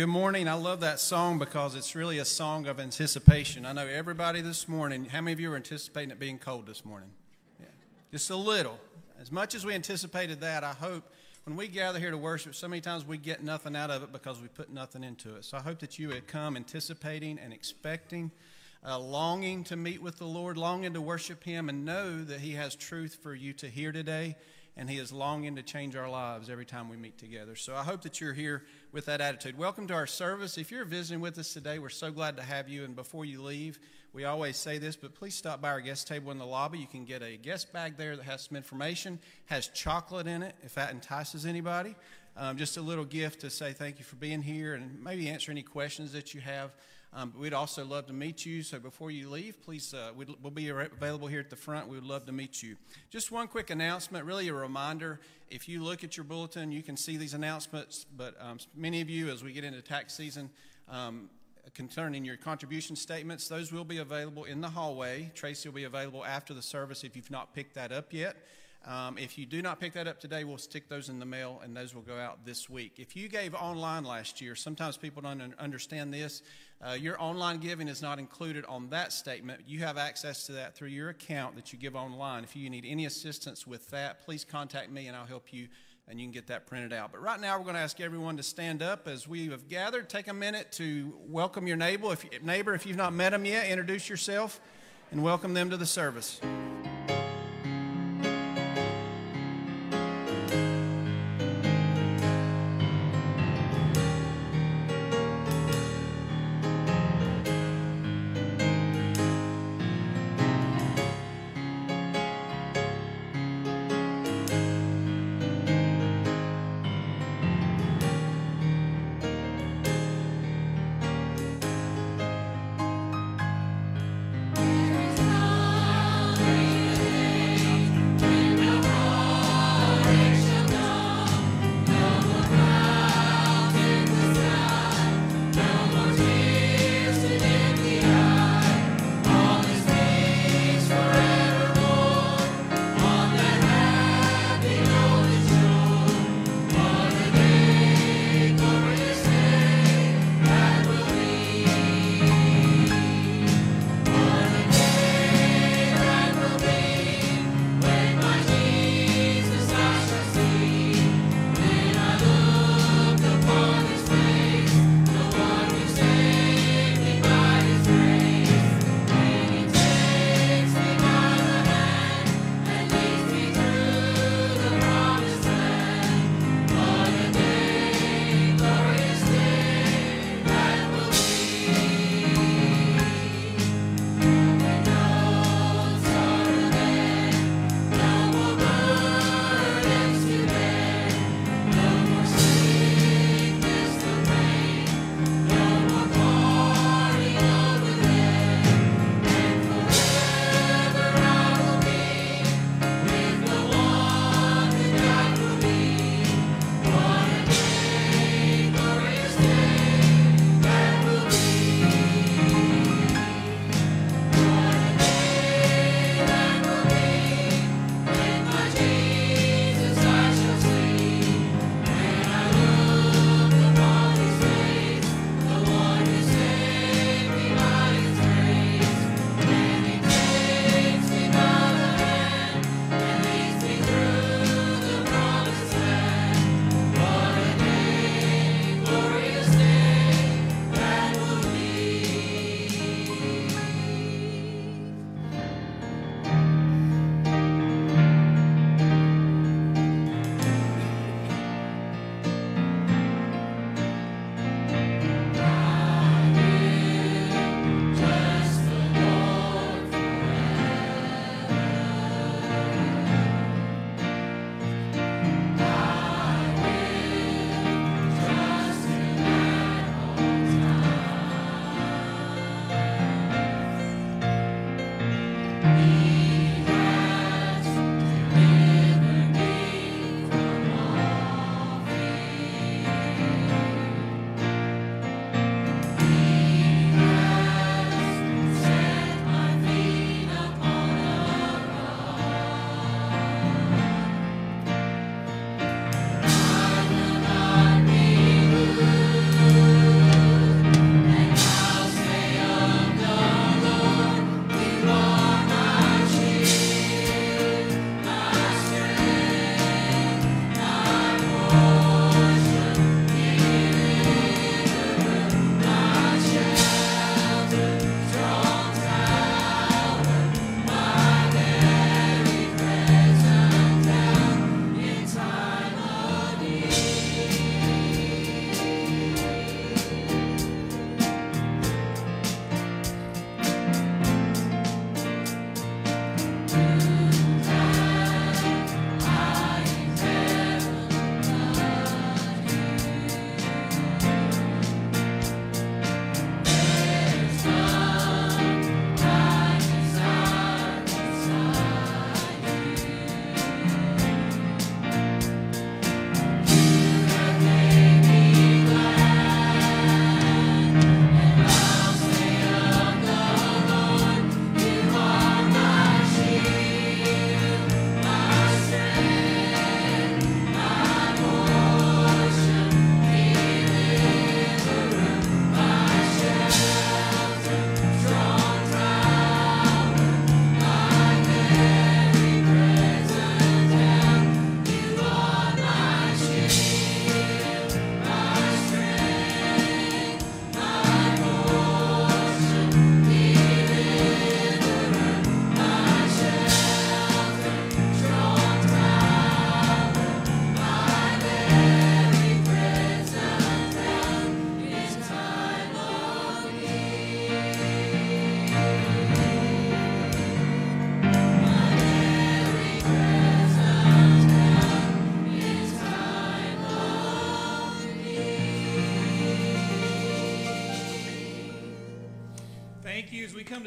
good morning. I love that song because it's really a song of anticipation. I know everybody this morning, how many of you are anticipating it being cold this morning? Yeah. Just a little. As much as we anticipated that, I hope when we gather here to worship, so many times we get nothing out of it because we put nothing into it. So I hope that you would come anticipating and expecting, uh, longing to meet with the Lord, longing to worship Him, and know that He has truth for you to hear today and He is longing to change our lives every time we meet together. So I hope that you're here with that attitude. Welcome to our service. If you're visiting with us today, we're so glad to have you. And before you leave, we always say this, but please stop by our guest table in the lobby. You can get a guest bag there that has some information, has chocolate in it, if that entices anybody. Um, just a little gift to say thank you for being here and maybe answer any questions that you have. Um, we'd also love to meet you. So before you leave, please, uh, we will be available here at the front. We would love to meet you. Just one quick announcement, really a reminder. If you look at your bulletin, you can see these announcements. But um, many of you, as we get into tax season, um, concerning your contribution statements, those will be available in the hallway. Tracy will be available after the service if you've not picked that up yet. Um, if you do not pick that up today, we'll stick those in the mail, and those will go out this week. If you gave online last year, sometimes people don't understand this. Uh, your online giving is not included on that statement. You have access to that through your account that you give online. If you need any assistance with that, please contact me, and I'll help you, and you can get that printed out. But right now, we're going to ask everyone to stand up as we have gathered. Take a minute to welcome your neighbor. If, neighbor, if you've not met them yet, introduce yourself and welcome them to the service.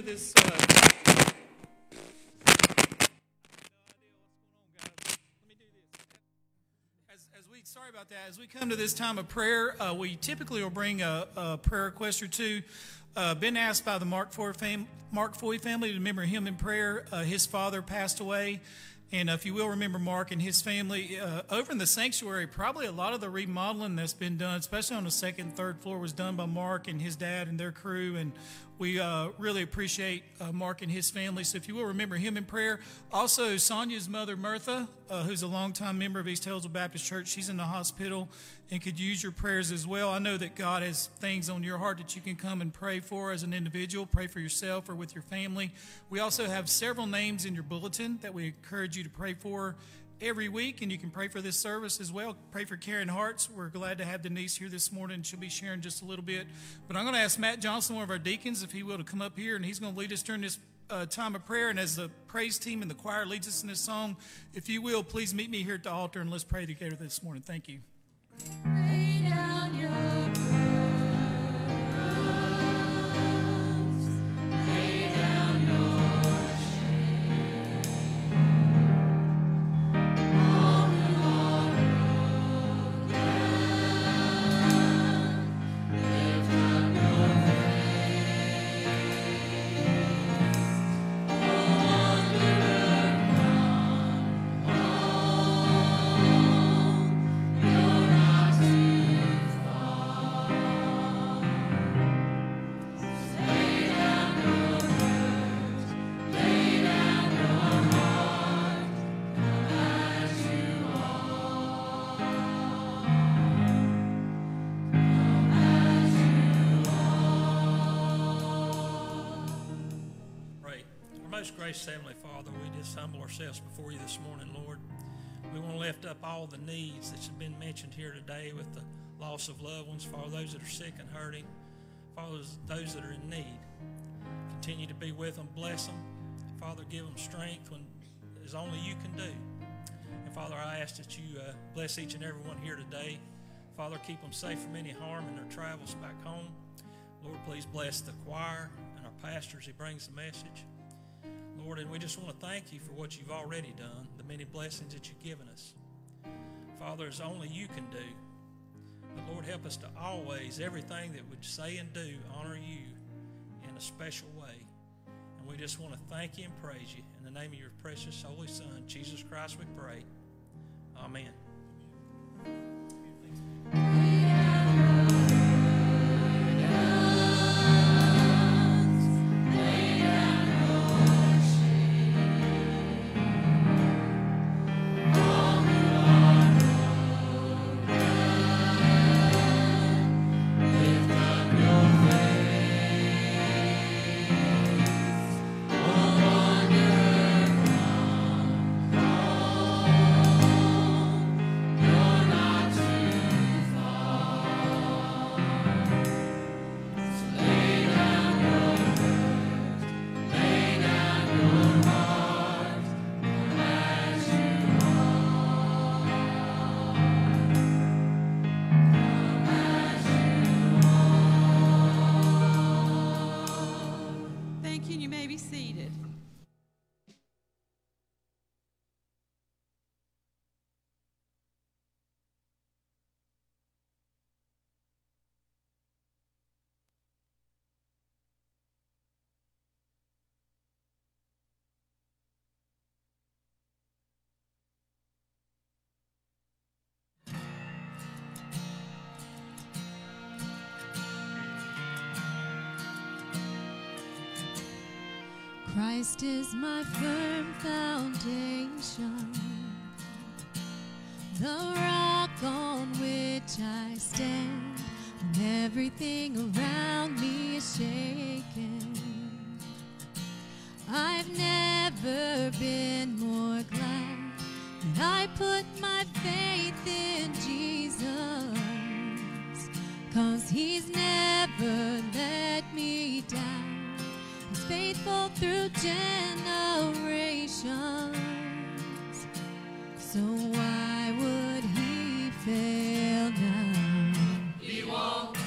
This. Uh, as, we sorry about that. As we come to this time of prayer, uh, we typically will bring a, a prayer request or two. Uh, been asked by the Mark Foy, fam- Mark Foy family to remember him in prayer. Uh, his father passed away. And if you will remember Mark and his family, uh, over in the sanctuary, probably a lot of the remodeling that's been done, especially on the second third floor, was done by Mark and his dad and their crew. And we uh, really appreciate uh, Mark and his family. So if you will remember him in prayer. Also, Sonia's mother, Mirtha, uh, who's a longtime member of East Taylorsville Baptist Church, she's in the hospital and could use your prayers as well. I know that God has things on your heart that you can come and pray for as an individual, pray for yourself or with your family. We also have several names in your bulletin that we encourage you to pray for every week, and you can pray for this service as well. Pray for Caring Hearts. We're glad to have Denise here this morning. She'll be sharing just a little bit. But I'm going to ask Matt Johnson, one of our deacons, if he will, to come up here, and he's going to lead us during this uh, time of prayer. And as the praise team and the choir leads us in this song, if you will, please meet me here at the altar and let's pray together this morning. Thank you. Gracious Heavenly Father, we just humble ourselves before you this morning, Lord. We want to lift up all the needs that have been mentioned here today with the loss of loved ones, Father, those that are sick and hurting, Father, those that are in need. Continue to be with them, bless them. Father, give them strength when as only you can do. And Father, I ask that you uh, bless each and every one here today. Father, keep them safe from any harm in their travels back home. Lord, please bless the choir and our pastor as he brings the message. Lord, and we just want to thank you for what you've already done, the many blessings that you've given us. Father, as only you can do. But Lord, help us to always, everything that we say and do, honor you in a special way. And we just want to thank you and praise you. In the name of your precious Holy Son, Jesus Christ, we pray. Amen. Christ is my firm foundation, the rock on which I stand when everything around me is shaken. I've never been more glad that I put my faith in Jesus, cause he's never let me down. Faithful through generations. So why would he fail now? He won't.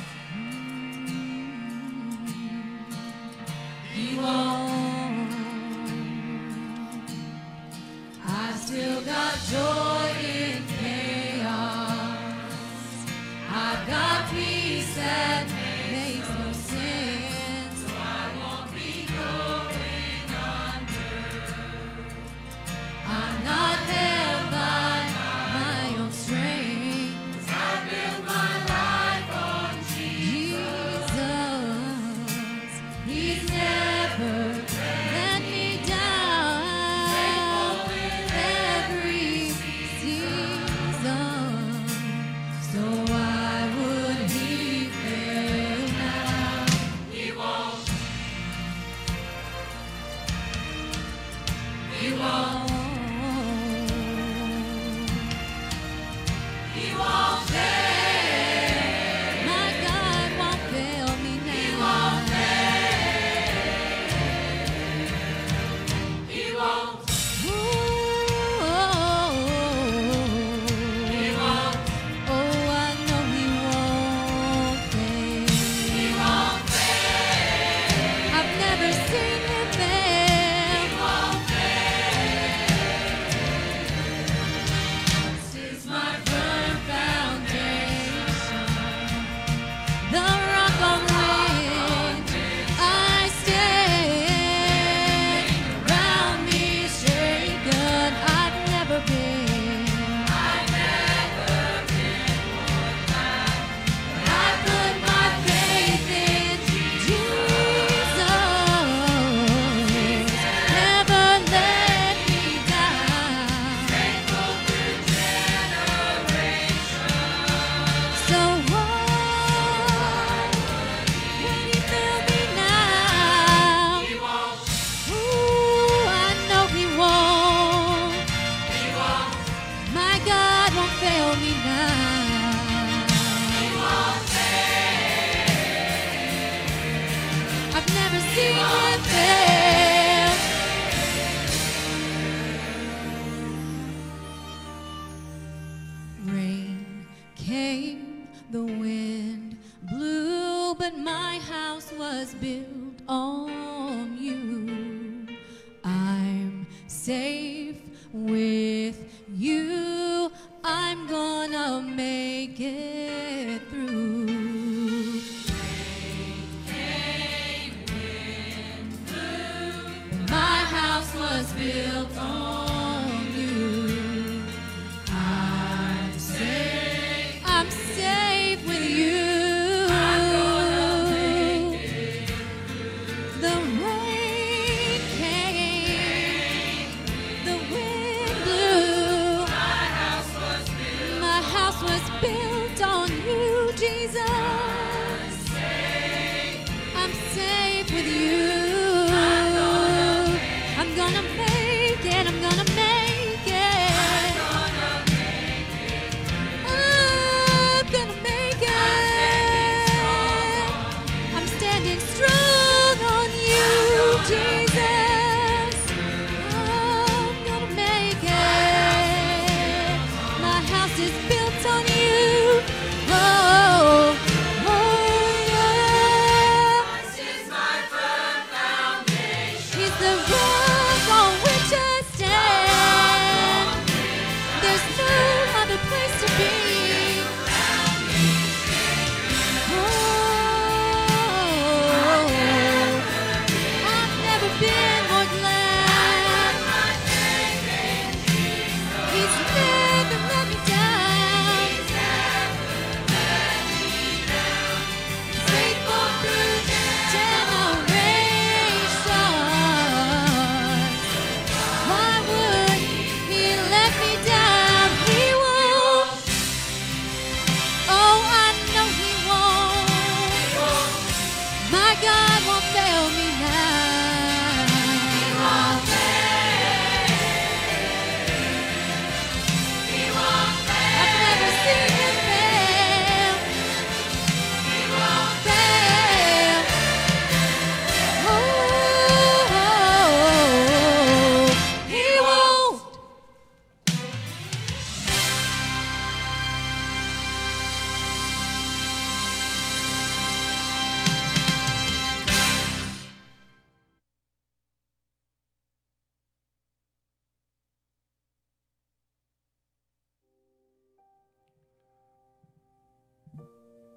He won't. I'm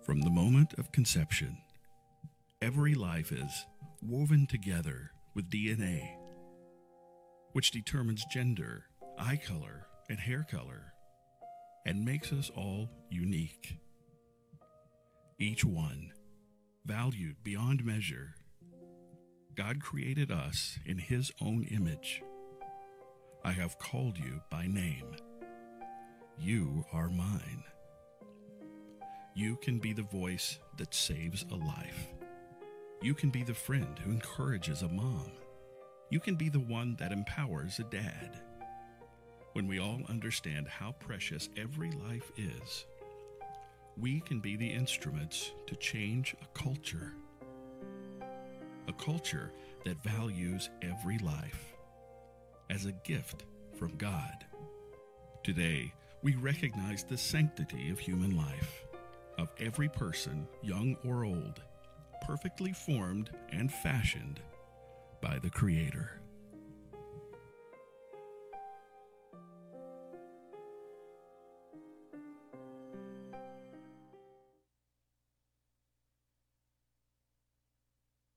From the moment of conception, every life is woven together with DNA, which determines gender, eye color, and hair color, and makes us all unique. Each one valued beyond measure. God created us in His own image. I have called you by name. You are mine. You can be the voice that saves a life. You can be the friend who encourages a mom. You can be the one that empowers a dad. When we all understand how precious every life is, we can be the instruments to change a culture. A culture that values every life as a gift from God. Today, we recognize the sanctity of human life, of every person, young or old, perfectly formed and fashioned by the Creator.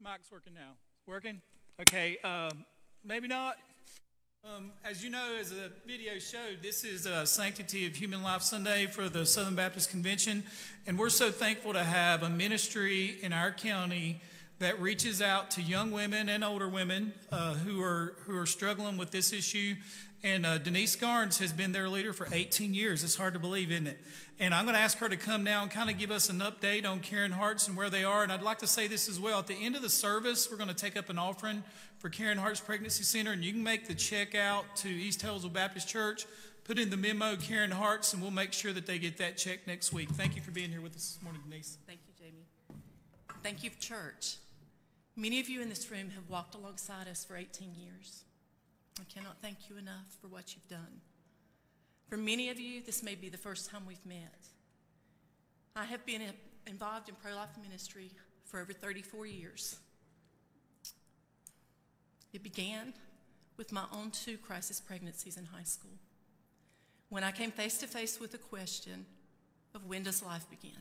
Mic's working now. Working? Okay, um, maybe not. Um, as you know, as the video showed, this is a Sanctity of Human Life Sunday for the Southern Baptist Convention, and we're so thankful to have a ministry in our county that reaches out to young women and older women uh, who are who are struggling with this issue. And uh, Denise Garnes has been their leader for 18 years. It's hard to believe, isn't it? And I'm going to ask her to come now and kind of give us an update on Caring Hearts and where they are. And I'd like to say this as well. At the end of the service, we're going to take up an offering for Caring Hearts Pregnancy Center, and you can make the check out to East Taylorsville Baptist Church. Put in the memo Caring Hearts, and we'll make sure that they get that check next week. Thank you for being here with us this morning, Denise. Thank you, Jamie. Thank you, church. Many of you in this room have walked alongside us for 18 years. I cannot thank you enough for what you've done. For many of you, this may be the first time we've met. I have been uh, involved in pro life ministry for over 34 years. It began with my own two crisis pregnancies in high school when I came face to face with the question of when does life begin?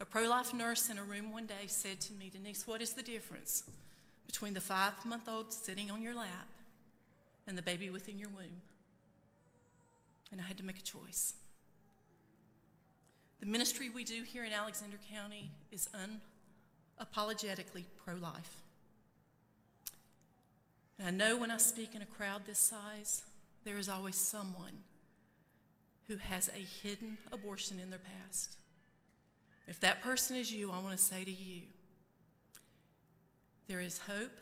A pro life nurse in a room one day said to me, Denise, what is the difference between the five month old sitting on your lap and the baby within your womb? And I had to make a choice. The ministry we do here in Alexander County is unapologetically pro life. And I know when I speak in a crowd this size, there is always someone who has a hidden abortion in their past. If that person is you, I want to say to you there is hope,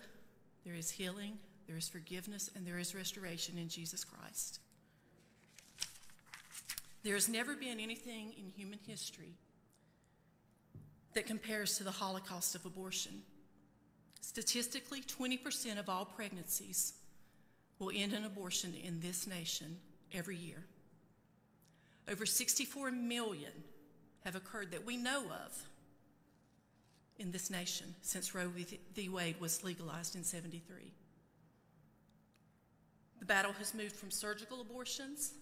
there is healing, there is forgiveness, and there is restoration in Jesus Christ. There has never been anything in human history that compares to the Holocaust of abortion. Statistically, 20% of all pregnancies will end in abortion in this nation every year. Over 64 million have occurred that we know of in this nation since Roe v. Wade was legalized in 73. The battle has moved from surgical abortions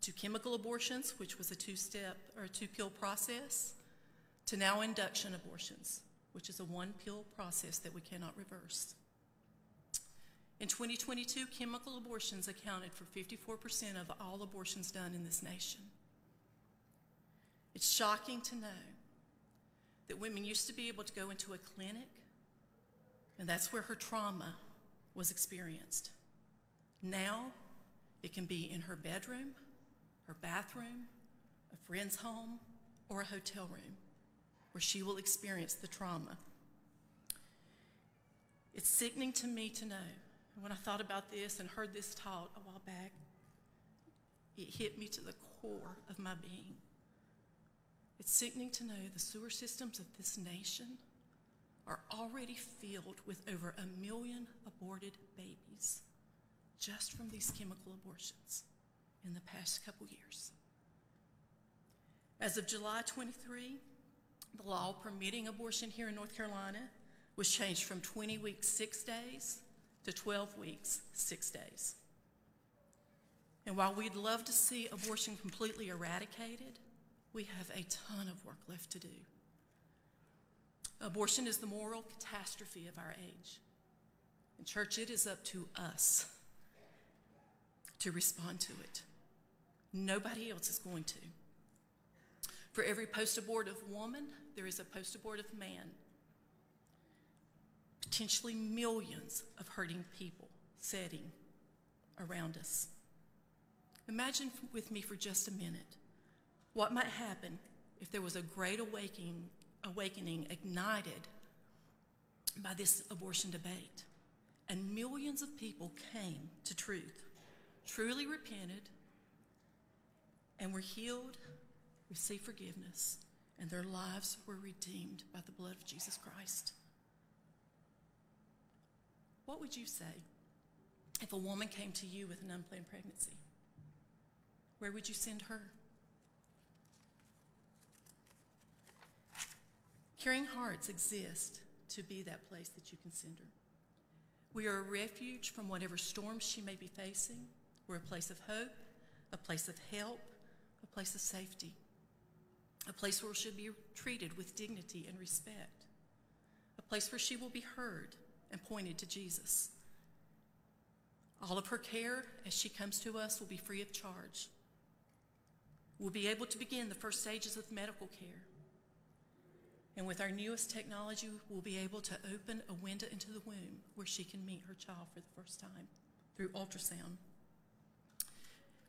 to chemical abortions, which was a two step or two pill process, to now induction abortions, which is a one pill process that we cannot reverse. In 2022, chemical abortions accounted for 54% of all abortions done in this nation. It's shocking to know that women used to be able to go into a clinic, and that's where her trauma was experienced. Now, it can be in her bedroom, her bathroom, a friend's home, or a hotel room where she will experience the trauma. It's sickening to me to know. When I thought about this and heard this taught a while back, it hit me to the core of my being. It's sickening to know the sewer systems of this nation are already filled with over a million aborted babies just from these chemical abortions in the past couple years. As of July 23, the law permitting abortion here in North Carolina was changed from 20 weeks, six days, to 12 weeks, six days. And while we'd love to see abortion completely eradicated, We have a ton of work left to do. Abortion is the moral catastrophe of our age. And, church, it is up to us to respond to it. Nobody else is going to. For every post abortive woman, there is a post abortive man. Potentially millions of hurting people setting around us. Imagine with me for just a minute what might happen if there was a great awakening, awakening ignited by this abortion debate and millions of people came to truth, truly repented, and were healed, received forgiveness, and their lives were redeemed by the blood of Jesus Christ. What would you say if a woman came to you with an unplanned pregnancy? Where would you send her? Caring Hearts exist to be that place that you can send her. We are a refuge from whatever storms she may be facing. We're a place of hope, a place of help, a place of safety, a place where she'll be treated with dignity and respect, a place where she will be heard and pointed to Jesus. All of her care as she comes to us will be free of charge. We'll be able to begin the first stages of medical care. And with our newest technology, we'll be able to open a window into the womb where she can meet her child for the first time through ultrasound.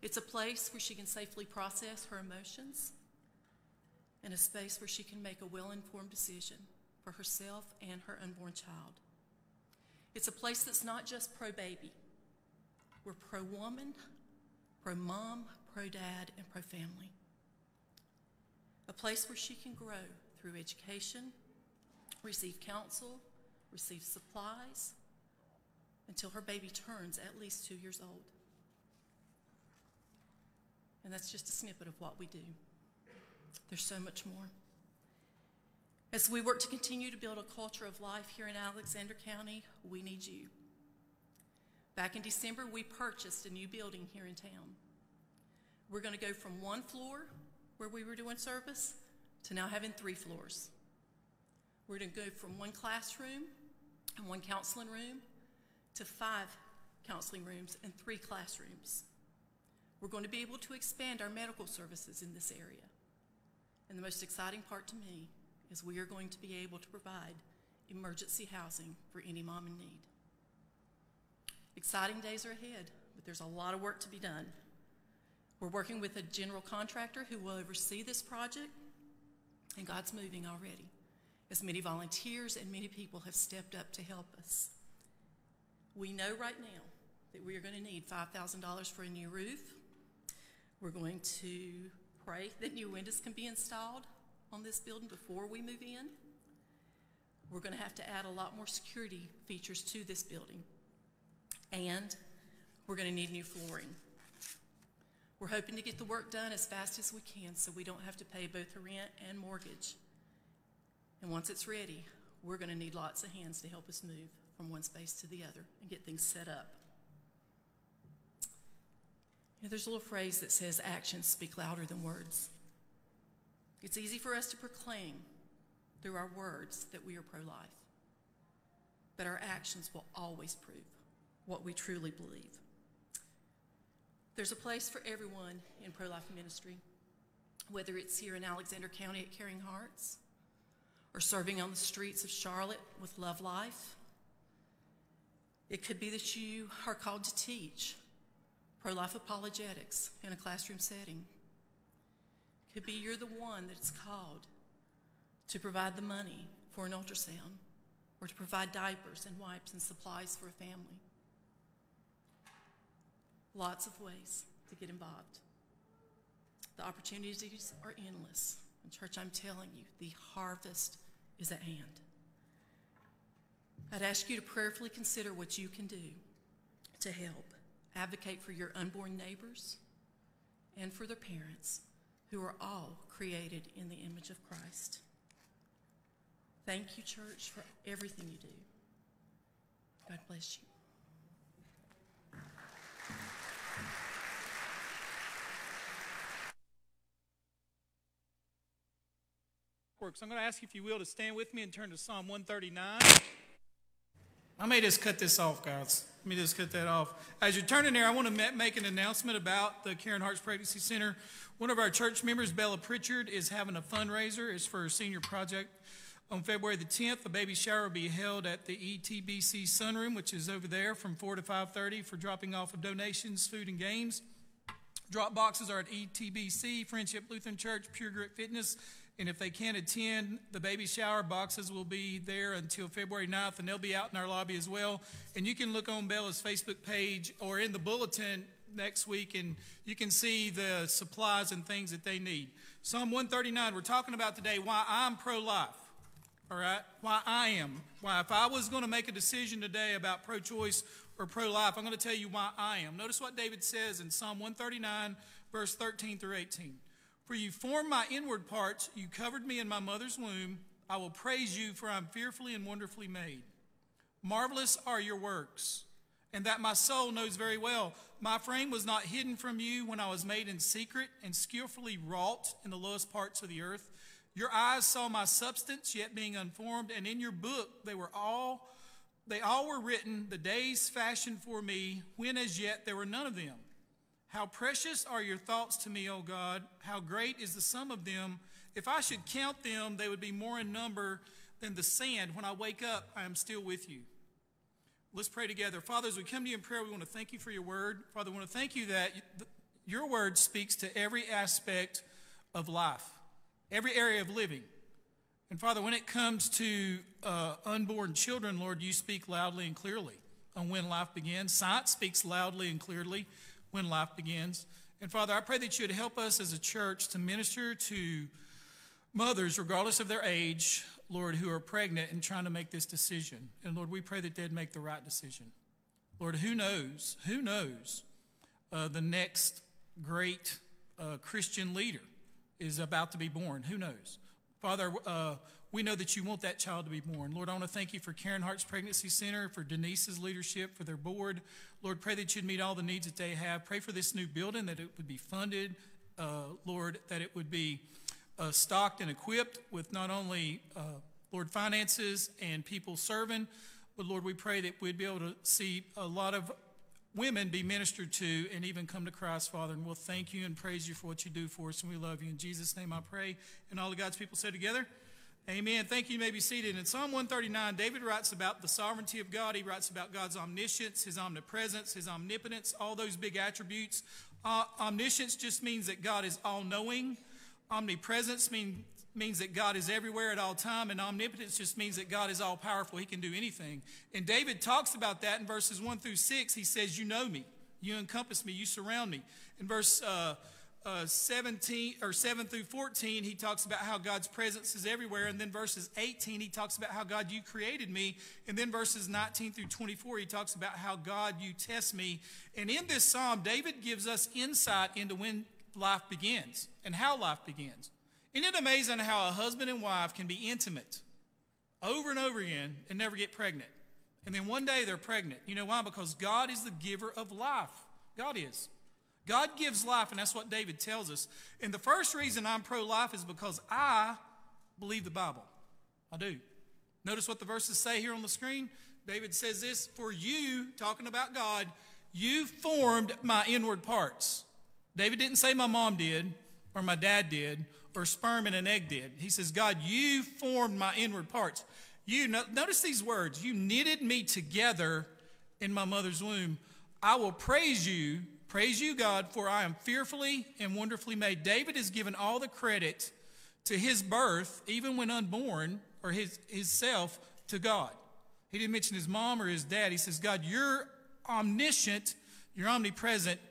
It's a place where she can safely process her emotions and a space where she can make a well informed decision for herself and her unborn child. It's a place that's not just pro baby, we're pro woman, pro mom, pro dad, and pro family. A place where she can grow through education, receive counsel, receive supplies, until her baby turns at least two years old. And that's just a snippet of what we do. There's so much more. As we work to continue to build a culture of life here in Alexander County, we need you. Back in December, we purchased a new building here in town. We're going to go from one floor where we were doing service to now having three floors. We're going to go from one classroom and one counseling room to five counseling rooms and three classrooms. We're going to be able to expand our medical services in this area. And the most exciting part to me is we are going to be able to provide emergency housing for any mom in need. Exciting days are ahead, but there's a lot of work to be done. We're working with a general contractor who will oversee this project, and God's moving already, as many volunteers and many people have stepped up to help us. We know right now that we are going to need $5,000 for a new roof. We're going to pray that new windows can be installed on this building before we move in. We're going to have to add a lot more security features to this building. And we're going to need new flooring. We're hoping to get the work done as fast as we can so we don't have to pay both the rent and mortgage. And once it's ready, we're going to need lots of hands to help us move from one space to the other and get things set up. You know, there's a little phrase that says actions speak louder than words. It's easy for us to proclaim through our words that we are pro life, but our actions will always prove what we truly believe. There's a place for everyone in pro life ministry, whether it's here in Alexander County at Caring Hearts or serving on the streets of Charlotte with Love Life. It could be that you are called to teach pro life apologetics in a classroom setting. It could be you're the one that's called to provide the money for an ultrasound or to provide diapers and wipes and supplies for a family. Lots of ways to get involved. The opportunities are endless. And, church, I'm telling you, the harvest is at hand. I'd ask you to prayerfully consider what you can do to help advocate for your unborn neighbors and for their parents, who are all created in the image of Christ. Thank you, church, for everything you do. God bless you. Works. I'm going to ask you, if you will, to stand with me and turn to Psalm 139. I may just cut this off, guys. Let me just cut that off. As you're turning there, I want to make an announcement about the Caring Hearts Pregnancy Center. One of our church members, Bella Pritchard, is having a fundraiser. It's for her senior project. On February the 10th, the baby shower will be held at the ETBC Sunroom, which is over there from 4 to 5.30 for dropping off of donations, food, and games. Drop boxes are at ETBC, Friendship Lutheran Church, Pure Grit Fitness, and if they can't attend the baby shower, boxes will be there until February 9th, and they'll be out in our lobby as well. And you can look on Bella's Facebook page or in the bulletin next week, and you can see the supplies and things that they need. Psalm 139, we're talking about today why I'm pro-life. All right? Why I am. Why, if I was going to make a decision today about pro choice or pro life, I'm going to tell you why I am. Notice what David says in Psalm 139, verse 13 through 18. For you formed my inward parts, you covered me in my mother's womb. I will praise you, for I'm fearfully and wonderfully made. Marvelous are your works, and that my soul knows very well. My frame was not hidden from you when I was made in secret and skillfully wrought in the lowest parts of the earth. Your eyes saw my substance yet being unformed, and in your book they were all they all were written, the days fashioned for me, when as yet there were none of them. How precious are your thoughts to me, O God! How great is the sum of them! If I should count them, they would be more in number than the sand. When I wake up, I am still with you. Let's pray together. Father, as we come to you in prayer, we want to thank you for your word. Father, we want to thank you that your word speaks to every aspect of life, every area of living. And Father, when it comes to uh, unborn children, Lord, you speak loudly and clearly on when life begins. Science speaks loudly and clearly when life begins. And Father, I pray that you would help us as a church to minister to mothers, regardless of their age, Lord, who are pregnant and trying to make this decision. And Lord, we pray that they'd make the right decision. Lord, who knows? Who knows? Uh, the next great uh, Christian leader is about to be born. Who knows? Father, uh, we know that you want that child to be born. Lord, I want to thank you for Caring Hearts Pregnancy Center, for Denise's leadership, for their board. Lord, pray that you'd meet all the needs that they have. Pray for this new building, that it would be funded. Uh, Lord, that it would be uh, stocked and equipped with not only, uh, Lord, finances and people serving, but Lord, we pray that we'd be able to see a lot of women be ministered to and even come to Christ, Father. And we'll thank you and praise you for what you do for us, and we love you. In Jesus' name I pray. And all the God's people say together, Amen. Thank you. You may be seated. In Psalm 139, David writes about the sovereignty of God. He writes about God's omniscience, his omnipresence, his omnipotence, all those big attributes. Uh, omniscience just means that God is all knowing. Omnipresence mean, means that God is everywhere at all time, and omnipotence just means that God is all powerful. He can do anything. And David talks about that in verses 1 through 6. He says, You know me, you encompass me, you surround me. In verse uh, uh, 17 or 7 through 14, he talks about how God's presence is everywhere. And then verses 18, he talks about how God, you created me. And then verses 19 through 24, he talks about how God, you test me. And in this psalm, David gives us insight into when life begins and how life begins. Isn't it amazing how a husband and wife can be intimate over and over again and never get pregnant? And then one day they're pregnant. You know why? Because God is the giver of life. God is. God gives life, and that's what David tells us. And the first reason I'm pro life is because I believe the Bible. I do. Notice what the verses say here on the screen. David says this For you, talking about God, you formed my inward parts. David didn't say my mom did, or my dad did, or sperm and an egg did. He says, God, you formed my inward parts. You notice these words. You knitted me together in my mother's womb. I will praise you Praise you, God, for I am fearfully and wonderfully made. David is given all the credit to his birth, even when unborn, or his, his self, to God. He didn't mention his mom or his dad. He says, God, you're omniscient, you're omnipresent,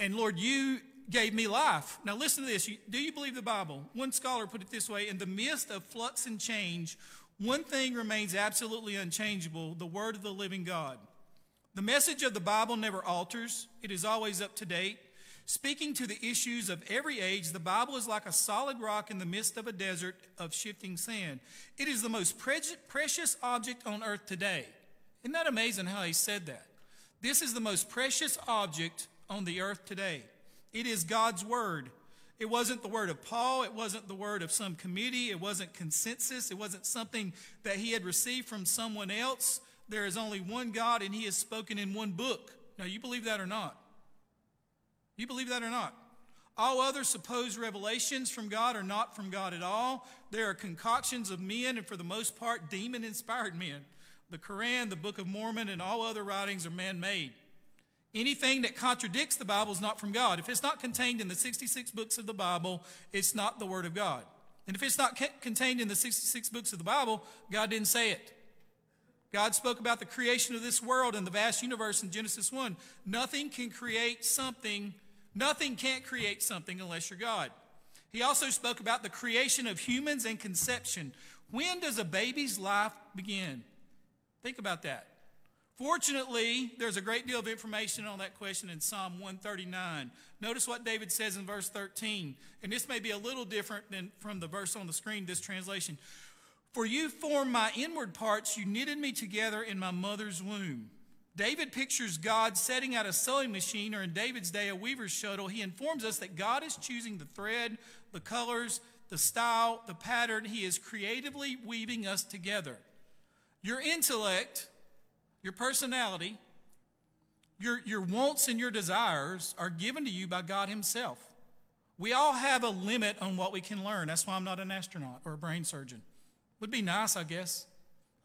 and Lord, you gave me life. Now, listen to this. Do you believe the Bible? One scholar put it this way In the midst of flux and change, one thing remains absolutely unchangeable the word of the living God. The message of the Bible never alters, it is always up to date. Speaking to the issues of every age, the Bible is like a solid rock in the midst of a desert of shifting sand. It is the most pre- precious object on earth today. Isn't that amazing how he said that? This is the most precious object on the earth today. It is God's Word. It wasn't the word of Paul. It wasn't the word of some committee. It wasn't consensus. It wasn't something that he had received from someone else. There is only one God, and he is spoken in one book. Now, you believe that or not? You believe that or not? All other supposed revelations from God are not from God at all. They are concoctions of men, and for the most part, demon inspired men. The Quran, the Book of Mormon, and all other writings are man made. Anything that contradicts the Bible is not from God. If it's not contained in the 66 books of the Bible, it's not the Word of God. And if it's not contained in the 66 books of the Bible, God didn't say it. God spoke about the creation of this world and the vast universe in Genesis 1. Nothing can create something, nothing can't create something unless you're God. He also spoke about the creation of humans and conception. When does a baby's life begin? Think about that. Fortunately, there's a great deal of information on that question in Psalm 139. Notice what David says in verse 13, and this may be a little different than from the verse on the screen, this translation. For you formed my inward parts, you knitted me together in my mother's womb. David pictures God setting out a sewing machine, or in David's day, a weaver's shuttle. He informs us that God is choosing the thread, the colors, the style, the pattern. He is creatively weaving us together. Your intellect, your personality, your, your wants and your desires are given to you by God Himself. We all have a limit on what we can learn. That's why I'm not an astronaut or a brain surgeon. Would be nice, I guess.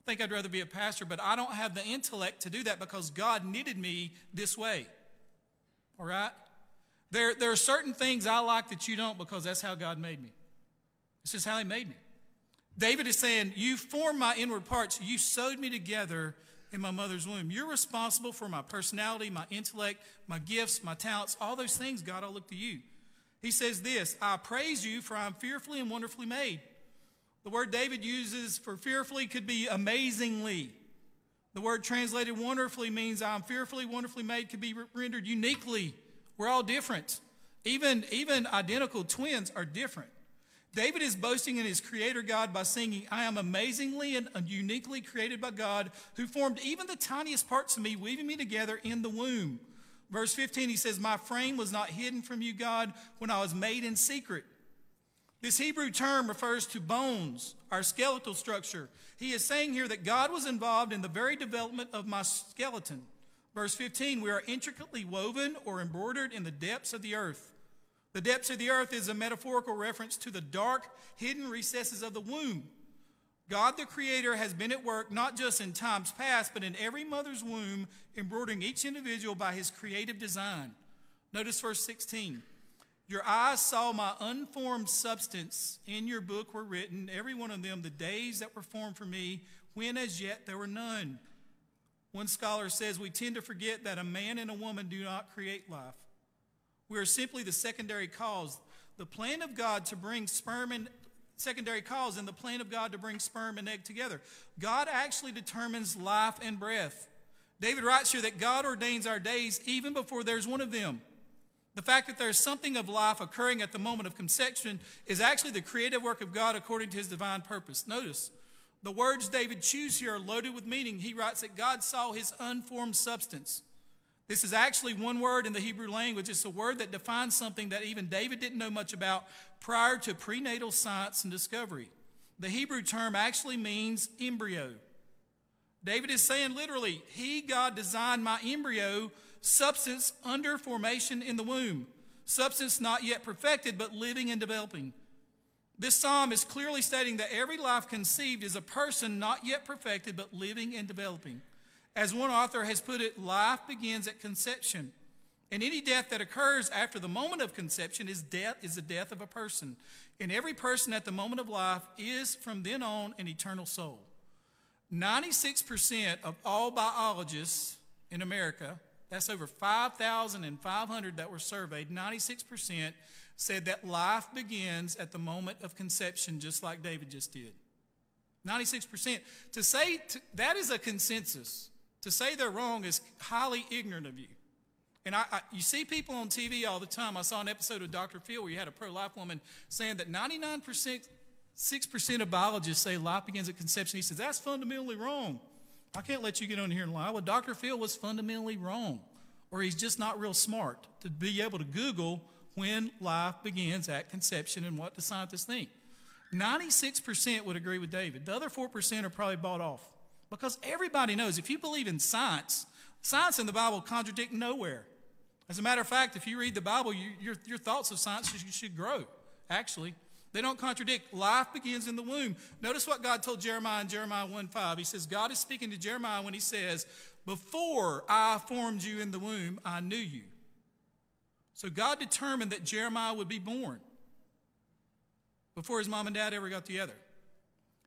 I think I'd rather be a pastor, but I don't have the intellect to do that because God knitted me this way. All right? There, there are certain things I like that you don't because that's how God made me. This is how He made me. David is saying, You formed my inward parts, you sewed me together in my mother's womb. You're responsible for my personality, my intellect, my gifts, my talents, all those things, God, I look to you. He says this I praise you, for I'm fearfully and wonderfully made. The word David uses for fearfully could be amazingly. The word translated wonderfully means I'm fearfully, wonderfully made, could be rendered uniquely. We're all different. Even, even identical twins are different. David is boasting in his creator God by singing, I am amazingly and uniquely created by God, who formed even the tiniest parts of me, weaving me together in the womb. Verse 15, he says, My frame was not hidden from you, God, when I was made in secret. This Hebrew term refers to bones, our skeletal structure. He is saying here that God was involved in the very development of my skeleton. Verse 15, we are intricately woven or embroidered in the depths of the earth. The depths of the earth is a metaphorical reference to the dark, hidden recesses of the womb. God the Creator has been at work not just in times past, but in every mother's womb, embroidering each individual by his creative design. Notice verse 16. Your eyes saw my unformed substance in your book were written, every one of them, the days that were formed for me, when as yet there were none. One scholar says we tend to forget that a man and a woman do not create life. We are simply the secondary cause. The plan of God to bring sperm and secondary cause and the plan of God to bring sperm and egg together. God actually determines life and breath. David writes here that God ordains our days even before there's one of them. The fact that there's something of life occurring at the moment of conception is actually the creative work of God according to his divine purpose. Notice, the words David chooses here are loaded with meaning. He writes that God saw his unformed substance. This is actually one word in the Hebrew language. It's a word that defines something that even David didn't know much about prior to prenatal science and discovery. The Hebrew term actually means embryo. David is saying literally, He, God, designed my embryo substance under formation in the womb, substance not yet perfected, but living and developing. This psalm is clearly stating that every life conceived is a person not yet perfected, but living and developing. As one author has put it, life begins at conception. And any death that occurs after the moment of conception is death is the death of a person. And every person at the moment of life is from then on an eternal soul. 96% of all biologists in America that's over 5,500 that were surveyed. 96% said that life begins at the moment of conception, just like David just did. 96%. To say that is a consensus. To say they're wrong is highly ignorant of you. And I, I, you see people on TV all the time. I saw an episode of Dr. Phil where you had a pro life woman saying that 99%, 6% of biologists say life begins at conception. He says, that's fundamentally wrong. I can't let you get on here and lie. Well, Dr. Phil was fundamentally wrong, or he's just not real smart to be able to Google when life begins at conception and what do scientists think. 96% would agree with David. The other 4% are probably bought off. Because everybody knows if you believe in science, science and the Bible contradict nowhere. As a matter of fact, if you read the Bible, you, your, your thoughts of science should, should grow, actually. They don't contradict. Life begins in the womb. Notice what God told Jeremiah in Jeremiah 1 5. He says, God is speaking to Jeremiah when he says, Before I formed you in the womb, I knew you. So God determined that Jeremiah would be born before his mom and dad ever got together.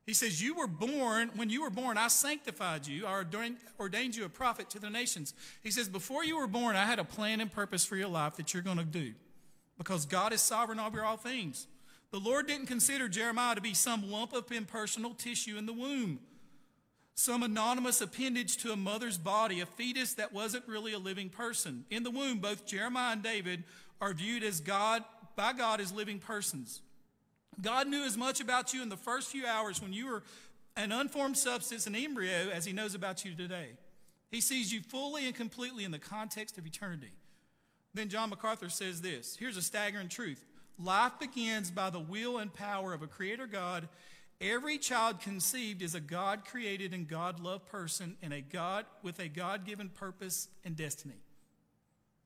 He says, You were born, when you were born, I sanctified you, I ordained, ordained you a prophet to the nations. He says, Before you were born, I had a plan and purpose for your life that you're going to do because God is sovereign over all things. The Lord didn't consider Jeremiah to be some lump of impersonal tissue in the womb, some anonymous appendage to a mother's body, a fetus that wasn't really a living person. In the womb, both Jeremiah and David are viewed as God, by God as living persons. God knew as much about you in the first few hours when you were an unformed substance, an embryo, as he knows about you today. He sees you fully and completely in the context of eternity. Then John MacArthur says this here's a staggering truth life begins by the will and power of a creator God. Every child conceived is a God created and God loved person and a God with a God given purpose and destiny.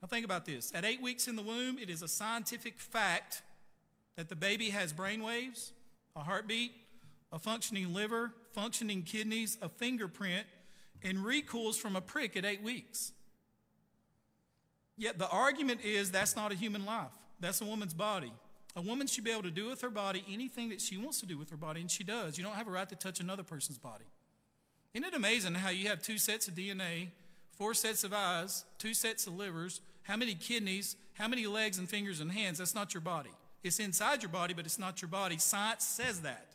Now think about this. At eight weeks in the womb, it is a scientific fact that the baby has brain waves, a heartbeat, a functioning liver, functioning kidneys, a fingerprint, and recoils from a prick at eight weeks. Yet the argument is that's not a human life. That's a woman's body. A woman should be able to do with her body anything that she wants to do with her body, and she does. You don't have a right to touch another person's body. Isn't it amazing how you have two sets of DNA, four sets of eyes, two sets of livers, how many kidneys, how many legs and fingers and hands? That's not your body. It's inside your body, but it's not your body. Science says that.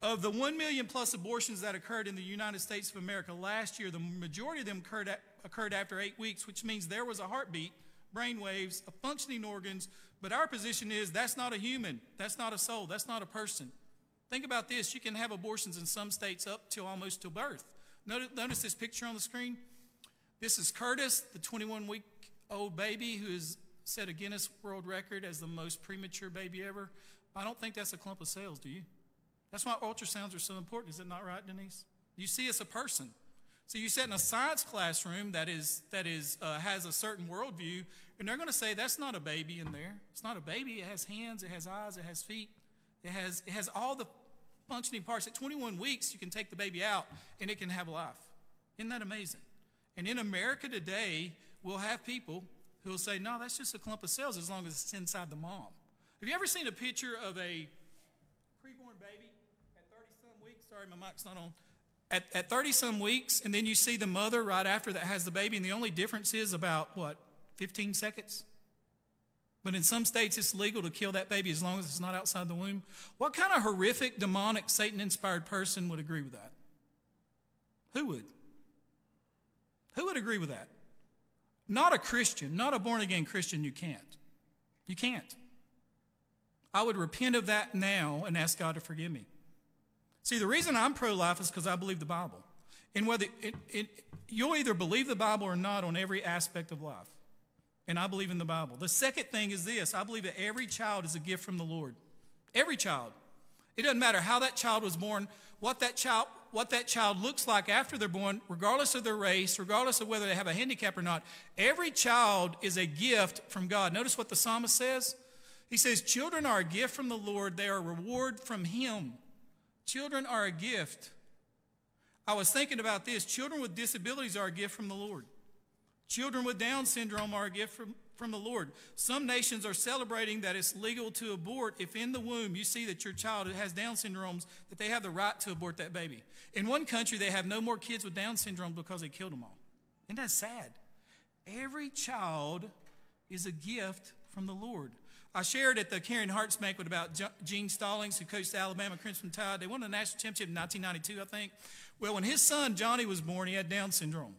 Of the 1 million plus abortions that occurred in the United States of America last year, the majority of them occurred, occurred after eight weeks, which means there was a heartbeat, brain waves, a functioning organs. But our position is that's not a human, that's not a soul, that's not a person. Think about this you can have abortions in some states up till almost to birth. Notice, notice this picture on the screen. This is Curtis, the 21 week old baby who has set a Guinness World Record as the most premature baby ever. I don't think that's a clump of cells, do you? That's why ultrasounds are so important. Is it not right, Denise? You see, it's a person. So you sit in a science classroom that is that is uh, has a certain worldview, and they're going to say that's not a baby in there. It's not a baby. It has hands. It has eyes. It has feet. It has it has all the functioning parts. At 21 weeks, you can take the baby out, and it can have life. Isn't that amazing? And in America today, we'll have people who will say, "No, that's just a clump of cells as long as it's inside the mom." Have you ever seen a picture of a preborn baby at 30 some weeks? Sorry, my mic's not on. At, at 30 some weeks, and then you see the mother right after that has the baby, and the only difference is about what, 15 seconds? But in some states, it's legal to kill that baby as long as it's not outside the womb. What kind of horrific, demonic, Satan inspired person would agree with that? Who would? Who would agree with that? Not a Christian, not a born again Christian, you can't. You can't. I would repent of that now and ask God to forgive me. See, the reason I'm pro life is because I believe the Bible. And whether it, it, you'll either believe the Bible or not on every aspect of life. And I believe in the Bible. The second thing is this I believe that every child is a gift from the Lord. Every child. It doesn't matter how that child was born, what that child, what that child looks like after they're born, regardless of their race, regardless of whether they have a handicap or not. Every child is a gift from God. Notice what the psalmist says. He says, Children are a gift from the Lord, they are a reward from Him. Children are a gift. I was thinking about this. Children with disabilities are a gift from the Lord. Children with Down syndrome are a gift from, from the Lord. Some nations are celebrating that it's legal to abort if in the womb you see that your child has Down syndromes, that they have the right to abort that baby. In one country, they have no more kids with Down syndrome because they killed them all. Isn't that sad? Every child is a gift from the Lord. I shared at the Caring Hearts banquet about Gene Stallings, who coached Alabama Crimson Tide. They won the national championship in 1992, I think. Well, when his son Johnny was born, he had Down syndrome.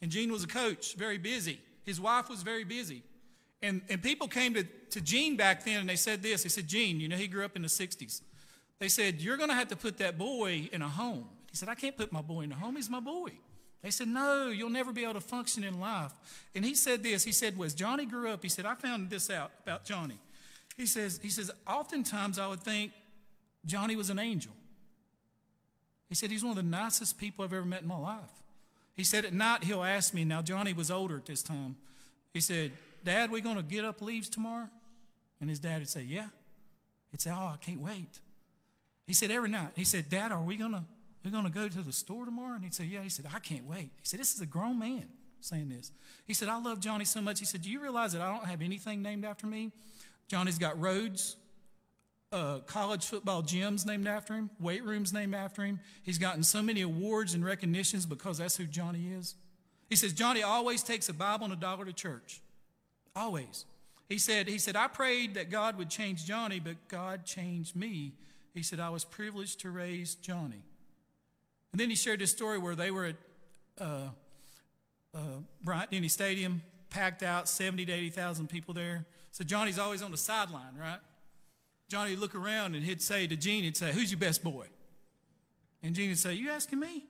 And Gene was a coach, very busy. His wife was very busy. And, and people came to, to Gene back then and they said this. They said, Gene, you know, he grew up in the 60s. They said, You're going to have to put that boy in a home. He said, I can't put my boy in a home. He's my boy. They said, No, you'll never be able to function in life. And he said this He said, As Johnny grew up, he said, I found this out about Johnny. He says, he says, oftentimes I would think Johnny was an angel. He said, He's one of the nicest people I've ever met in my life. He said, At night, he'll ask me, now Johnny was older at this time. He said, Dad, we to get up leaves tomorrow? And his dad would say, Yeah. He'd say, Oh, I can't wait. He said, Every night, he said, Dad, are we going to go to the store tomorrow? And he'd say, Yeah. He said, I can't wait. He said, This is a grown man saying this. He said, I love Johnny so much. He said, Do you realize that I don't have anything named after me? Johnny's got roads, uh, college football gyms named after him, weight rooms named after him. He's gotten so many awards and recognitions because that's who Johnny is. He says, Johnny always takes a Bible and a dollar to church. Always. He said, he said, I prayed that God would change Johnny, but God changed me. He said, I was privileged to raise Johnny. And then he shared this story where they were at uh, uh, Bryant Denny Stadium, packed out, 70 to 80,000 people there. So Johnny's always on the sideline, right? Johnny would look around and he'd say to Gene, he'd say, Who's your best boy? And Gene would say, You asking me?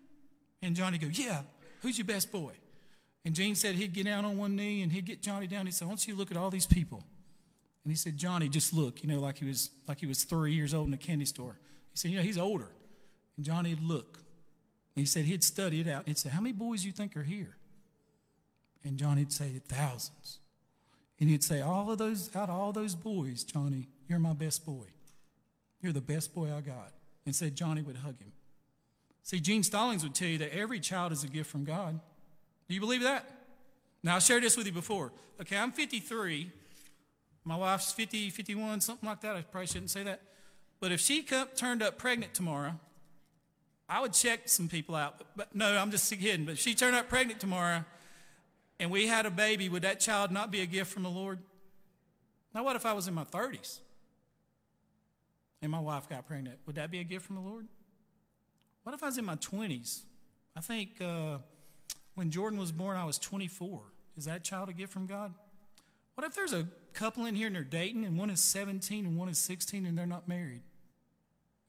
And Johnny would go, Yeah, who's your best boy? And Gene said he'd get down on one knee and he'd get Johnny down. He said, "Don't you look at all these people. And he said, Johnny, just look, you know, like he was like he was three years old in a candy store. He said, you know, he's older. And Johnny would look. He said he'd study it out. He'd say, How many boys you think are here? And Johnny'd say, Thousands. And he'd say, All of those, out of all those boys, Johnny, you're my best boy. You're the best boy I got. And said Johnny would hug him. See, Gene Stallings would tell you that every child is a gift from God. Do you believe that? Now, I shared this with you before. Okay, I'm 53. My wife's 50, 51, something like that. I probably shouldn't say that. But if she come, turned up pregnant tomorrow, I would check some people out. But, but no, I'm just kidding. But if she turned up pregnant tomorrow and we had a baby, would that child not be a gift from the Lord? Now, what if I was in my 30s and my wife got pregnant? Would that be a gift from the Lord? What if I was in my 20s? I think uh, when Jordan was born, I was 24. Is that child a gift from God? What if there's a couple in here and they're dating and one is 17 and one is 16 and they're not married?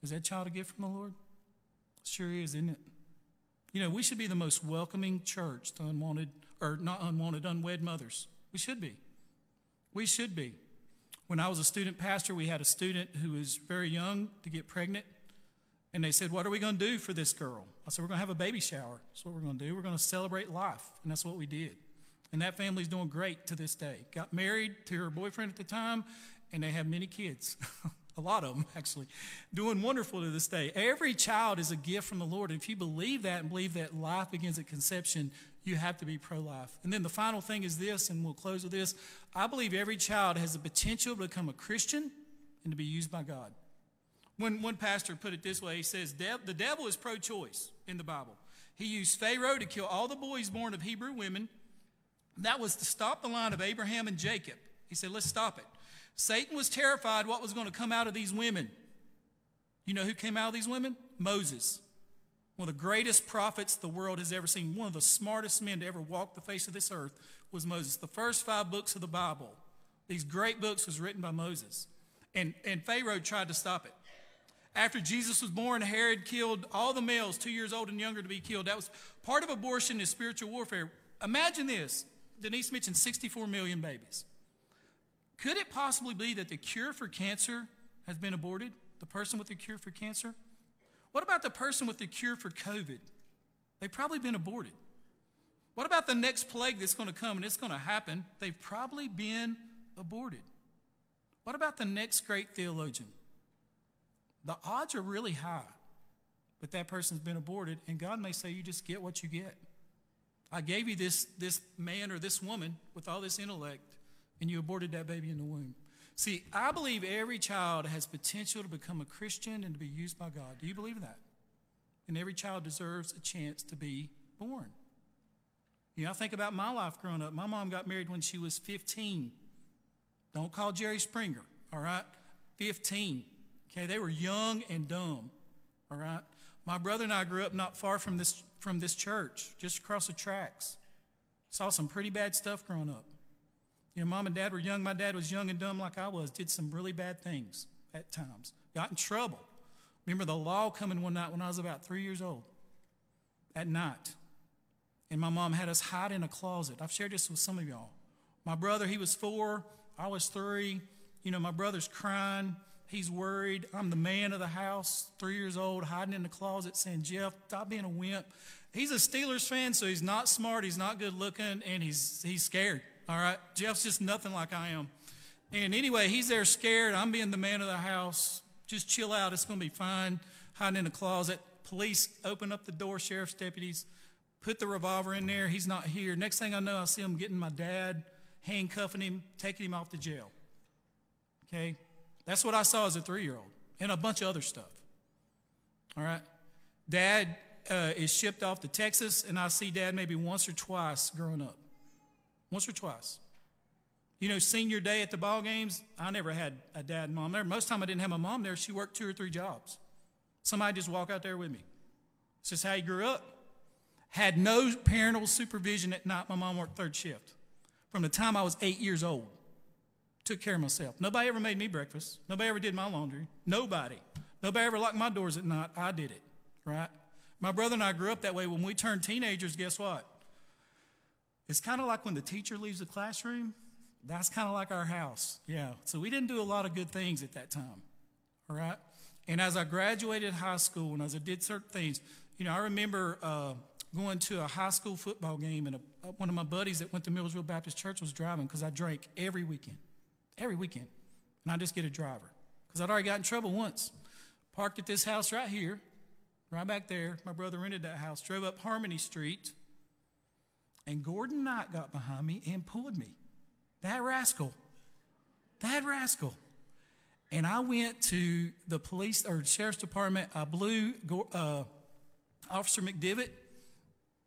Is that child a gift from the Lord? Sure is, isn't it? You know, we should be the most welcoming church to unwanted, or not unwanted, unwed mothers. We should be. We should be. When I was a student pastor, we had a student who was very young to get pregnant. And they said, What are we going to do for this girl? I said, We're going to have a baby shower. That's what we're going to do. We're going to celebrate life. And that's what we did. And that family's doing great to this day. Got married to her boyfriend at the time, and they have many kids. a lot of them, actually. Doing wonderful to this day. Every child is a gift from the Lord. If you believe that and believe that life begins at conception, you have to be pro life. And then the final thing is this, and we'll close with this. I believe every child has the potential to become a Christian and to be used by God. When one pastor put it this way he says, The devil is pro choice in the Bible. He used Pharaoh to kill all the boys born of Hebrew women. That was to stop the line of Abraham and Jacob. He said, Let's stop it. Satan was terrified what was going to come out of these women. You know who came out of these women? Moses. One of the greatest prophets the world has ever seen. One of the smartest men to ever walk the face of this earth was Moses. The first five books of the Bible, these great books, was written by Moses. And, and Pharaoh tried to stop it. After Jesus was born, Herod killed all the males two years old and younger to be killed. That was part of abortion is spiritual warfare. Imagine this. Denise mentioned 64 million babies. Could it possibly be that the cure for cancer has been aborted? The person with the cure for cancer? What about the person with the cure for COVID? They've probably been aborted. What about the next plague that's going to come and it's going to happen? They've probably been aborted. What about the next great theologian? The odds are really high, but that person's been aborted, and God may say, You just get what you get. I gave you this, this man or this woman with all this intellect, and you aborted that baby in the womb. See, I believe every child has potential to become a Christian and to be used by God. Do you believe that? And every child deserves a chance to be born. You know, I think about my life growing up. My mom got married when she was 15. Don't call Jerry Springer, all right? 15. Okay, they were young and dumb, all right? My brother and I grew up not far from this, from this church, just across the tracks. Saw some pretty bad stuff growing up. You know, mom and dad were young. My dad was young and dumb like I was, did some really bad things at times, got in trouble. Remember the law coming one night when I was about three years old at night. and my mom had us hide in a closet. I've shared this with some of y'all. My brother, he was four, I was three. You know, my brother's crying. He's worried. I'm the man of the house, three years old, hiding in the closet, saying, Jeff, stop being a wimp. He's a Steelers fan, so he's not smart, he's not good looking, and he's, he's scared. All right? Jeff's just nothing like I am. And anyway, he's there scared. I'm being the man of the house. Just chill out. It's going to be fine. Hiding in the closet. Police open up the door, sheriff's deputies, put the revolver in there. He's not here. Next thing I know, I see him getting my dad, handcuffing him, taking him off to jail. Okay? That's what I saw as a three year old, and a bunch of other stuff. All right? Dad uh, is shipped off to Texas, and I see dad maybe once or twice growing up. Once or twice. You know, senior day at the ball games, I never had a dad and mom there. Most time I didn't have my mom there. She worked two or three jobs. Somebody just walk out there with me. It's just how you grew up. Had no parental supervision at night. My mom worked third shift. From the time I was eight years old, took care of myself. Nobody ever made me breakfast. Nobody ever did my laundry. Nobody. Nobody ever locked my doors at night. I did it, right? My brother and I grew up that way. When we turned teenagers, guess what? It's kind of like when the teacher leaves the classroom. That's kind of like our house. Yeah. So we didn't do a lot of good things at that time. All right. And as I graduated high school and as I did certain things, you know, I remember uh, going to a high school football game and a, one of my buddies that went to Millersville Baptist Church was driving because I drank every weekend, every weekend. And I just get a driver because I'd already got in trouble once. Parked at this house right here, right back there. My brother rented that house, drove up Harmony Street, and Gordon Knight got behind me and pulled me. That rascal. That rascal. And I went to the police or sheriff's department. I blew uh, Officer McDivitt,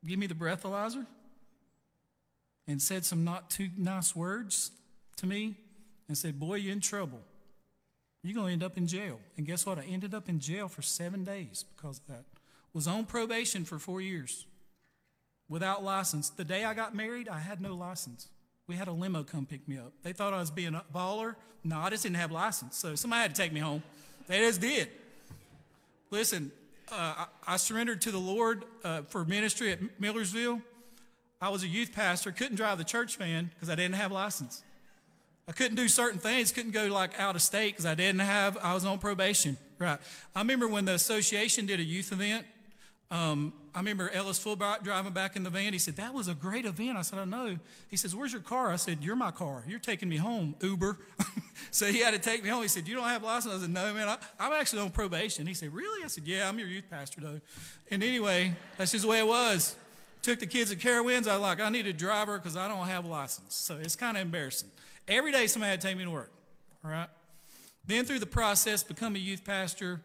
give me the breathalyzer, and said some not too nice words to me and said, Boy, you're in trouble. You're going to end up in jail. And guess what? I ended up in jail for seven days because of that. Was on probation for four years without license. The day I got married, I had no license. We had a limo come pick me up. They thought I was being a baller. No, I just didn't have license. So somebody had to take me home. They just did. Listen, uh, I, I, surrendered to the Lord uh, for ministry at Millersville. I was a youth pastor, couldn't drive the church van because I didn't have license. I couldn't do certain things, couldn't go like out of state because I didn't have, I was on probation. Right. I remember when the association did a youth event um, I remember Ellis Fulbright driving back in the van. He said, That was a great event. I said, I know. He says, Where's your car? I said, You're my car. You're taking me home, Uber. so he had to take me home. He said, You don't have a license? I said, No, man, I, am actually on probation. He said, Really? I said, Yeah, I'm your youth pastor, though. And anyway, that's just the way it was. Took the kids at Carowinds. I was like, I need a driver because I don't have a license. So it's kind of embarrassing. Every day somebody had to take me to work. All right. Then through the process, become a youth pastor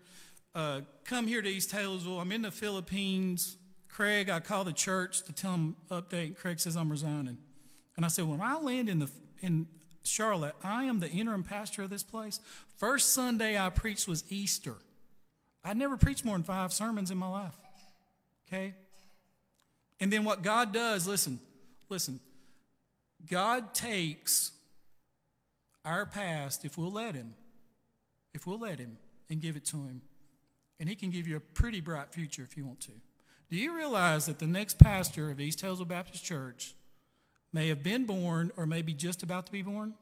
uh, come here to East Taylorsville. I'm in the Philippines. Craig, I called the church to tell them update. Craig says I'm resigning. And I said, when I land in the in Charlotte, I am the interim pastor of this place. First Sunday I preached was Easter. I'd never preached more than five sermons in my life. Okay? And then what God does, listen, listen. God takes our past, if we'll let Him, if we'll let Him, and give it to Him and he can give you a pretty bright future if you want to. Do you realize that the next pastor of East Taylorsville Baptist Church may have been born or may be just about to be born?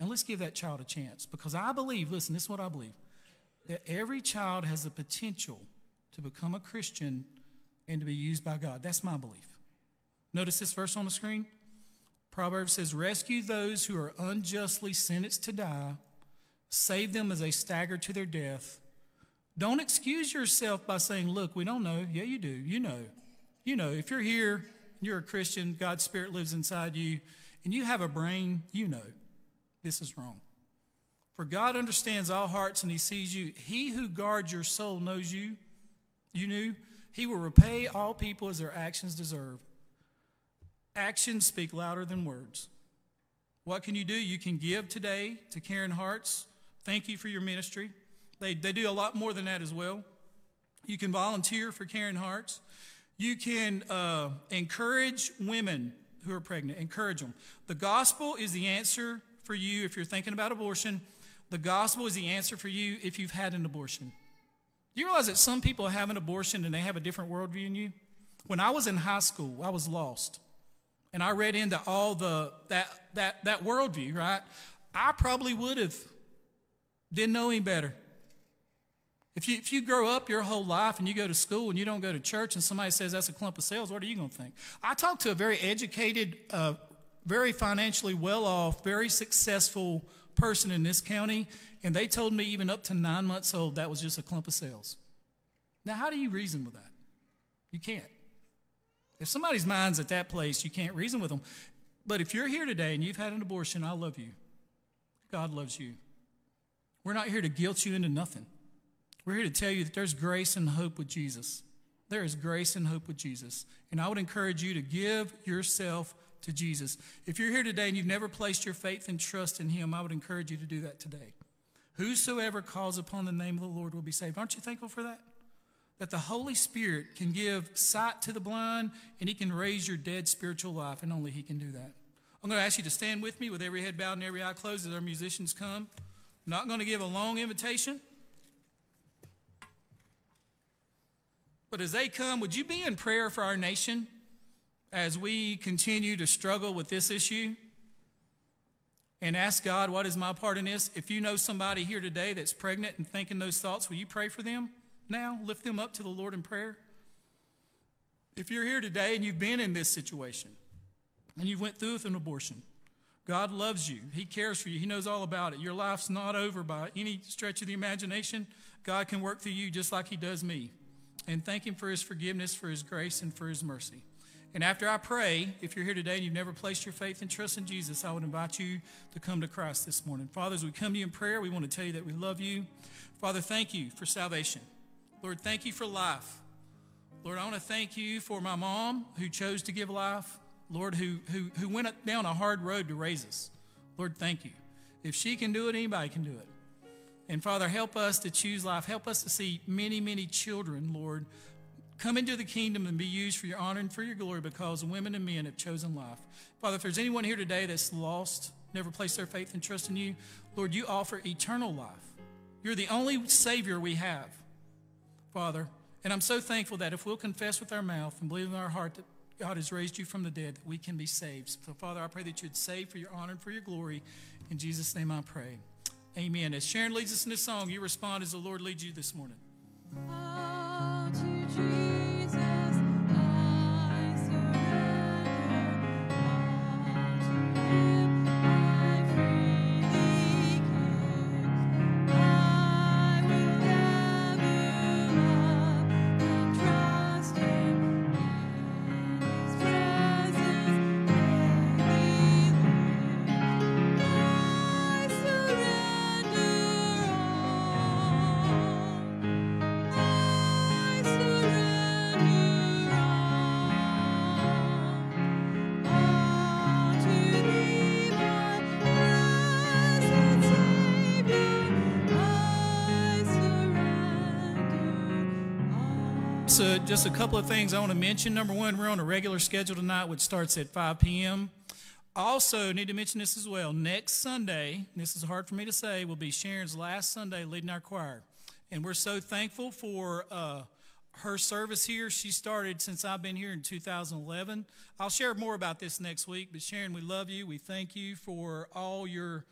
And let's give that child a chance because I believe, listen, this is what I believe, that every child has the potential to become a Christian and to be used by God. That's my belief. Notice this verse on the screen. Proverbs says, Rescue those who are unjustly sentenced to die, save them as they stagger to their death don't excuse yourself by saying, Look, we don't know. Yeah, you do. You know. You know. If you're here, you're a Christian, God's Spirit lives inside you, and you have a brain, you know this is wrong. For God understands all hearts and He sees you. He who guards your soul knows you. You knew. He will repay all people as their actions deserve. Actions speak louder than words. What can you do? You can give today to Caring Hearts. Thank you for your ministry. They, they do a lot more than that as well. You can volunteer for Caring Hearts. You can uh, encourage women who are pregnant, encourage them. The gospel is the answer for you if you're thinking about abortion. The gospel is the answer for you if you've had an abortion. Do you realize that some people have an abortion and they have a different worldview than you? When I was in high school, I was lost. And I read into all the that that that worldview, right? I probably would have didn't know any better. If you, if you grow up your whole life and you go to school and you don't go to church and somebody says that's a clump of cells, what are you going to think? I talked to a very educated, uh, very financially well off, very successful person in this county, and they told me even up to nine months old that was just a clump of cells. Now, how do you reason with that? You can't. If somebody's mind's at that place, you can't reason with them. But if you're here today and you've had an abortion, I love you. God loves you. We're not here to guilt you into nothing. We're here to tell you that there's grace and hope with Jesus. There is grace and hope with Jesus. And I would encourage you to give yourself to Jesus. If you're here today and you've never placed your faith and trust in Him, I would encourage you to do that today. Whosoever calls upon the name of the Lord will be saved. Aren't you thankful for that? That the Holy Spirit can give sight to the blind and He can raise your dead spiritual life, and only He can do that. I'm going to ask you to stand with me with every head bowed and every eye closed as our musicians come. I'm not going to give a long invitation. But as they come, would you be in prayer for our nation as we continue to struggle with this issue? And ask God, what is my part in this? If you know somebody here today that's pregnant and thinking those thoughts, will you pray for them now? Lift them up to the Lord in prayer. If you're here today and you've been in this situation and you went through with an abortion, God loves you. He cares for you. He knows all about it. Your life's not over by any stretch of the imagination. God can work through you just like He does me. And thank Him for His forgiveness, for His grace, and for His mercy. And after I pray, if you're here today and you've never placed your faith and trust in Jesus, I would invite you to come to Christ this morning. Father, as we come to you in prayer, we want to tell you that we love you. Father, thank you for salvation. Lord, thank you for life. Lord, I want to thank you for my mom who chose to give life. Lord, who, who, who went down a hard road to raise us. Lord, thank you. If she can do it, anybody can do it. And Father, help us to choose life. Help us to see many, many children, Lord, come into the kingdom and be used for your honor and for your glory because women and men have chosen life. Father, if there's anyone here today that's lost, never placed their faith and trust in you, Lord, you offer eternal life. You're the only Savior we have, Father. And I'm so thankful that if we'll confess with our mouth and believe in our heart that God has raised you from the dead, that we can be saved. So, Father, I pray that you'd save for your honor and for your glory. In Jesus' name I pray. Amen. As Sharon leads us in this song, you respond as the Lord leads you this morning. Just a couple of things I want to mention. Number one, we're on a regular schedule tonight, which starts at 5 p.m. Also, need to mention this as well. Next Sunday, this is hard for me to say, will be Sharon's last Sunday leading our choir. And we're so thankful for uh, her service here. She started since I've been here in 2011. I'll share more about this next week, but Sharon, we love you. We thank you for all your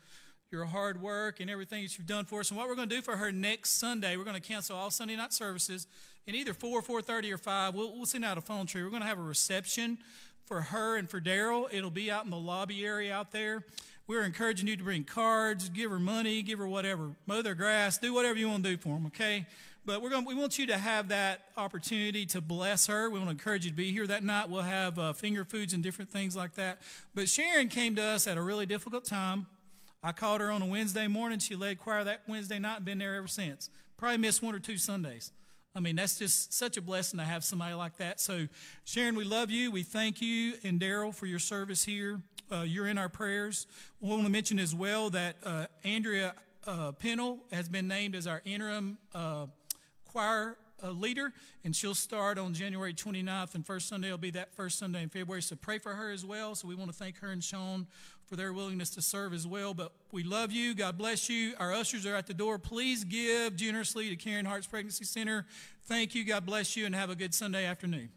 your hard work and everything that you've done for us. And what we're going to do for her next Sunday, we're going to cancel all Sunday night services in either 4, or 4.30, or 5. We'll, we'll send out a phone tree. We're going to have a reception for her and for Daryl. It'll be out in the lobby area out there. We're encouraging you to bring cards, give her money, give her whatever, mow their grass, do whatever you want to do for them, okay? But we're going, we want you to have that opportunity to bless her. We want to encourage you to be here that night. We'll have uh, finger foods and different things like that. But Sharon came to us at a really difficult time. I called her on a Wednesday morning. She led choir that Wednesday night and been there ever since. Probably missed one or two Sundays. I mean, that's just such a blessing to have somebody like that. So, Sharon, we love you. We thank you and Daryl for your service here. Uh, you're in our prayers. We want to mention as well that uh, Andrea uh, Pennell has been named as our interim uh, choir uh, leader, and she'll start on January 29th, and first Sunday will be that first Sunday in February. So pray for her as well. So we want to thank her and Sean for their willingness to serve as well. But we love you. God bless you. Our ushers are at the door. Please give generously to Caring Hearts Pregnancy Center. Thank you. God bless you, and have a good Sunday afternoon.